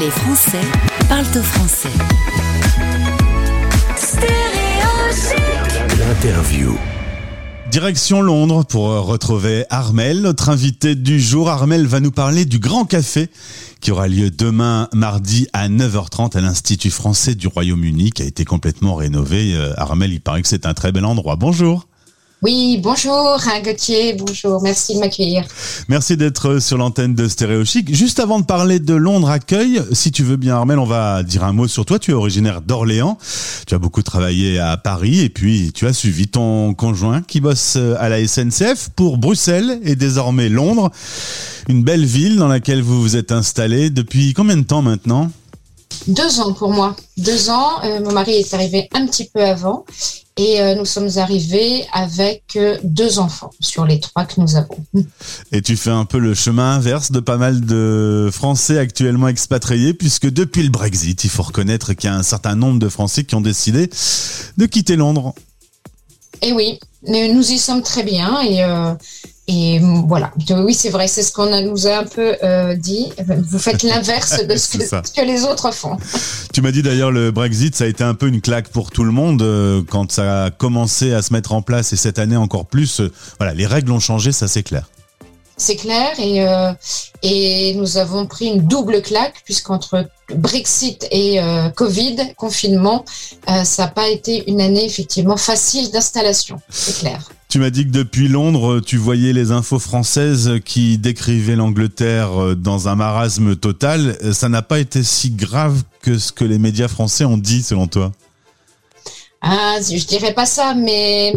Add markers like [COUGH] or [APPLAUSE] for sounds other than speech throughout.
Les Français parlent au français. L'interview. Direction Londres pour retrouver Armel, notre invité du jour. Armel va nous parler du Grand Café qui aura lieu demain mardi à 9h30 à l'Institut français du Royaume-Uni qui a été complètement rénové. Euh, Armel, il paraît que c'est un très bel endroit. Bonjour. Oui, bonjour hein, Gauthier, bonjour, merci de m'accueillir. Merci d'être sur l'antenne de Stéréo Chic. Juste avant de parler de Londres Accueil, si tu veux bien Armel, on va dire un mot sur toi. Tu es originaire d'Orléans, tu as beaucoup travaillé à Paris et puis tu as suivi ton conjoint qui bosse à la SNCF pour Bruxelles et désormais Londres. Une belle ville dans laquelle vous vous êtes installé depuis combien de temps maintenant? Deux ans pour moi. Deux ans. Euh, mon mari est arrivé un petit peu avant et euh, nous sommes arrivés avec euh, deux enfants sur les trois que nous avons. Et tu fais un peu le chemin inverse de pas mal de Français actuellement expatriés puisque depuis le Brexit, il faut reconnaître qu'il y a un certain nombre de Français qui ont décidé de quitter Londres. Eh oui, nous y sommes très bien et et voilà, oui, c'est vrai, c'est ce qu'on nous a un peu euh, dit. Vous faites l'inverse de [LAUGHS] ce que, les autres font. Tu m'as dit d'ailleurs le Brexit, ça a été un peu une claque pour tout le monde euh, quand ça a commencé à se mettre en place et cette année encore plus. Euh, voilà, les règles ont changé, ça c'est clair. C'est clair et, et nous avons pris une double claque puisqu'entre Brexit et Covid, confinement, ça n'a pas été une année effectivement facile d'installation, c'est clair. Tu m'as dit que depuis Londres, tu voyais les infos françaises qui décrivaient l'Angleterre euh, dans un marasme total. Ça n'a pas été si grave que ce que les médias français ont dit, selon toi? Ah, je dirais pas ça, mais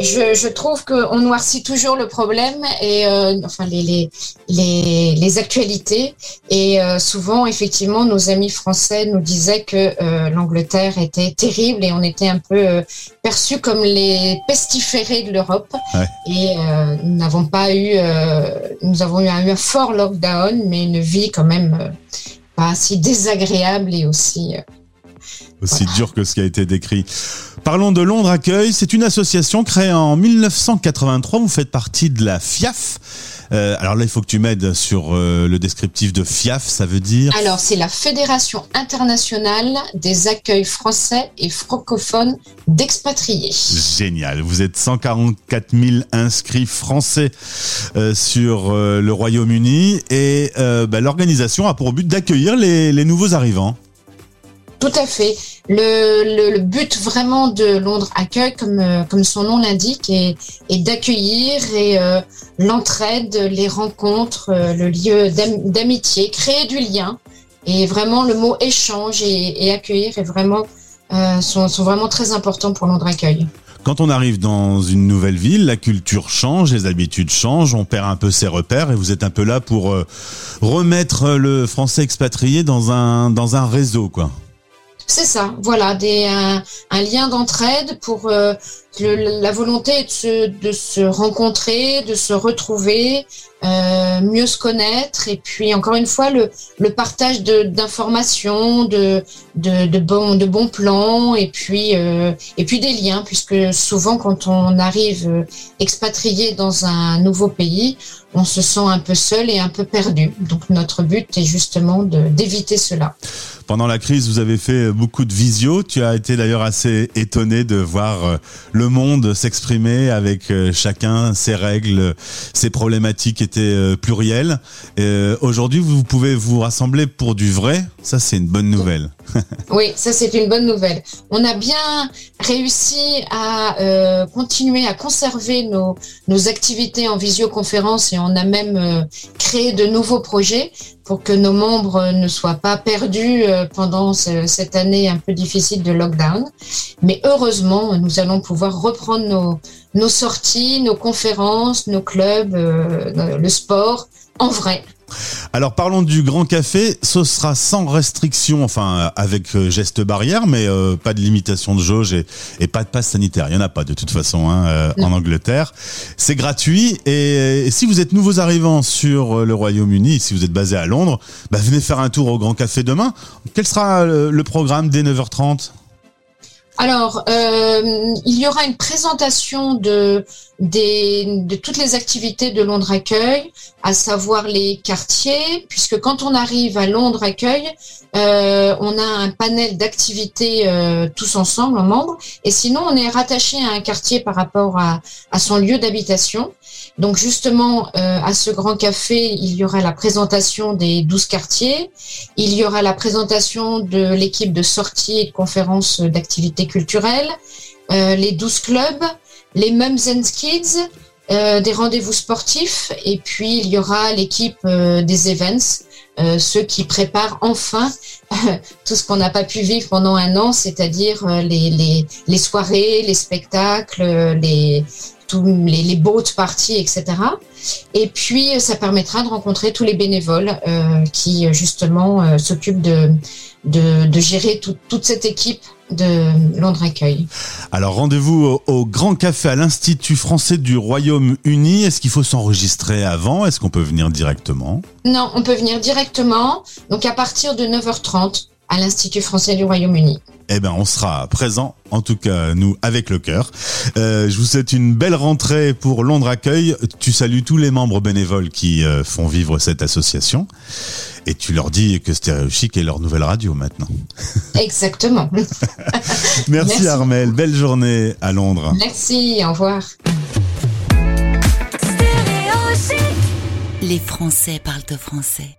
je, je trouve qu'on noircit toujours le problème et euh, enfin les, les, les, les, actualités. Et euh, souvent, effectivement, nos amis français nous disaient que euh, l'Angleterre était terrible et on était un peu perçus comme les pestiférés de l'Europe. Et nous n'avons pas eu, nous avons eu un, eu un, fort lockdown, mais une vie quand même pas si désagréable et aussi aussi dur que ce qui a été décrit. Parlons de Londres Accueil. C'est une association créée en 1983. Vous faites partie de la FIAF. Euh, alors là, il faut que tu m'aides sur euh, le descriptif de FIAF. Ça veut dire? Alors, c'est la Fédération internationale des accueils français et francophones d'expatriés. Génial. Vous êtes 144 000 inscrits français euh, sur le Royaume-Uni et bah, l'organisation a pour but d'accueillir les, les nouveaux arrivants. Tout à fait. Le, but vraiment de Londres Accueil, comme, euh, comme son nom l'indique, est, d'accueillir et euh, l'entraide, les rencontres, euh, le lieu d'amitié, créer du lien. Et vraiment, le mot échange et, et accueillir est vraiment, sont, sont vraiment très importants pour Londres Accueil. Quand on arrive dans une nouvelle ville, la culture change, les habitudes changent, on perd un peu ses repères et vous êtes un peu là pour remettre le français expatrié dans un, dans un réseau, quoi. C'est ça, voilà, des, un, lien d'entraide pour euh, la volonté de se, rencontrer, de se retrouver, euh, mieux se connaître, et puis encore une fois le, partage d'informations, de, de, de, bons, plans, euh, et puis des liens, puisque souvent quand on arrive expatrié dans un nouveau pays, on se sent un peu seul et un peu perdu. Donc notre but est justement d'éviter cela. Pendant la crise, vous avez fait beaucoup de visio. Tu as été d'ailleurs assez étonné de voir euh, le monde s'exprimer avec euh, chacun ses règles, ses problématiques étaient euh, plurielles. Aujourd'hui, vous pouvez vous rassembler pour du vrai. Ça, c'est une bonne nouvelle. [LAUGHS] oui, ça, c'est une bonne nouvelle. On a bien réussi à continuer à conserver nos, activités en visioconférence et on a même créé de nouveaux projets pour que nos membres ne soient pas perdus euh, pendant cette année un peu difficile de lockdown. Mais heureusement, nous allons pouvoir reprendre nos, nos sorties, nos conférences, nos clubs, euh, le sport en vrai. Alors parlons du Grand Café, ce sera sans restriction, enfin avec euh, geste barrière, mais euh, pas de limitation de jauge et, pas de passe sanitaire. Il n'y en a pas de toute façon hein, euh, en Angleterre. C'est gratuit et, si vous êtes nouveaux arrivants sur le Royaume-Uni, si vous êtes basé à Londres, bah, venez faire un tour au Grand Café demain. Quel sera le programme dès 9h30 alors, euh, il y aura une présentation de, toutes les activités de Londres Accueil, à savoir les quartiers, puisque quand on arrive à Londres Accueil, euh, on a un panel d'activités euh, tous ensemble en membres, et sinon on est rattaché à un quartier par rapport à, son lieu d'habitation. Donc justement, à ce grand café, il y aura la présentation des 12 quartiers, il y aura la présentation de l'équipe de sortie et de conférences d'activités culturelles, euh, les 12 clubs, les Mums and Kids, euh, des rendez-vous sportifs, et puis il y aura l'équipe euh, des events, euh, ceux qui préparent enfin tout ce qu'on n'a pas pu vivre pendant un an, c'est-à-dire les, les, soirées, les spectacles, les, tous les, boat parties, etc. Et puis, ça permettra de rencontrer tous les bénévoles qui, justement, s'occupent de, de, gérer tout, toute cette équipe de Londres Accueil. Alors, rendez-vous au, au, Grand Café à l'Institut français du Royaume-Uni. Est-ce qu'il faut s'enregistrer avant? Est-ce qu'on peut venir directement? Non, on peut venir directement, donc à partir de 9h30 à l'Institut français du Royaume-Uni. Eh ben, on sera présent, en tout cas nous, avec le cœur. Euh, je vous souhaite une belle rentrée pour Londres Accueil. Tu salues tous les membres bénévoles qui euh, font vivre cette association. Et tu leur dis que Stéréo Chic est leur nouvelle radio maintenant. [LAUGHS] Exactement. [LAUGHS] Merci, Merci, Armel. Belle journée à Londres. Merci, au revoir. Les Français parlent au français.